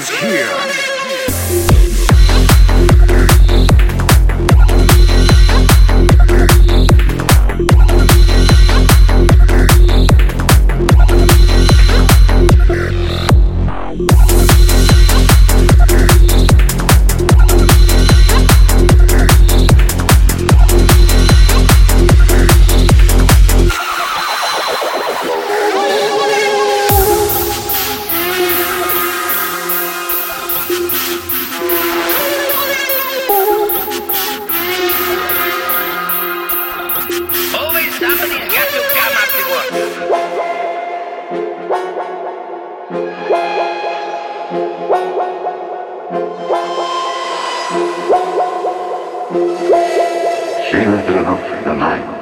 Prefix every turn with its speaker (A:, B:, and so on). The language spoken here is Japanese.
A: is here.
B: 幸せなんていない